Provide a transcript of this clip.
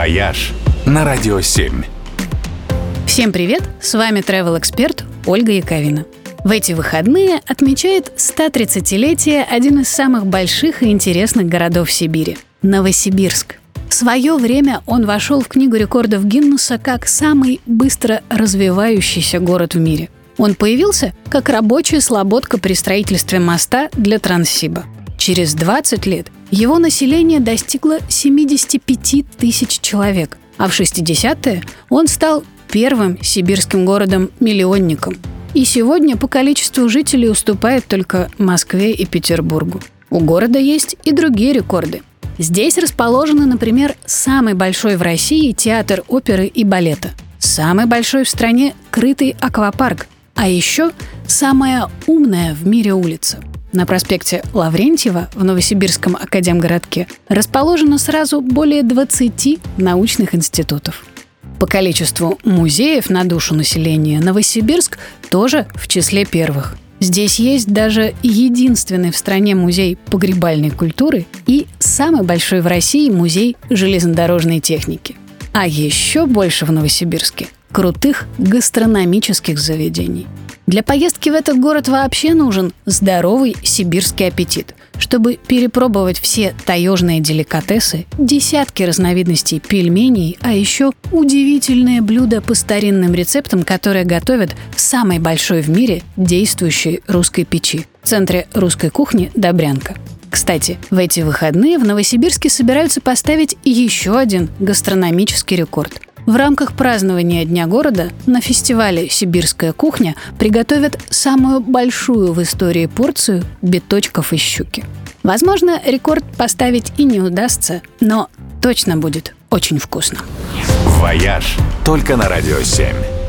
«Вояж» на Радио 7. Всем привет! С вами travel эксперт Ольга Яковина. В эти выходные отмечает 130-летие один из самых больших и интересных городов Сибири – Новосибирск. В свое время он вошел в Книгу рекордов Гиннесса как самый быстро развивающийся город в мире. Он появился как рабочая слободка при строительстве моста для Транссиба. Через 20 лет его население достигло 75 тысяч человек, а в 60-е он стал первым сибирским городом-миллионником. И сегодня по количеству жителей уступает только Москве и Петербургу. У города есть и другие рекорды – Здесь расположены, например, самый большой в России театр оперы и балета, самый большой в стране крытый аквапарк, а еще самая умная в мире улица. На проспекте Лаврентьева в Новосибирском академгородке расположено сразу более 20 научных институтов. По количеству музеев на душу населения Новосибирск тоже в числе первых – Здесь есть даже единственный в стране музей погребальной культуры и самый большой в России музей железнодорожной техники. А еще больше в Новосибирске крутых гастрономических заведений. Для поездки в этот город вообще нужен здоровый сибирский аппетит чтобы перепробовать все таежные деликатесы, десятки разновидностей пельменей, а еще удивительные блюда по старинным рецептам, которые готовят в самой большой в мире действующей русской печи – в центре русской кухни «Добрянка». Кстати, в эти выходные в Новосибирске собираются поставить еще один гастрономический рекорд – в рамках празднования Дня города на фестивале «Сибирская кухня» приготовят самую большую в истории порцию биточков из щуки. Возможно, рекорд поставить и не удастся, но точно будет очень вкусно. «Вояж» только на «Радио 7».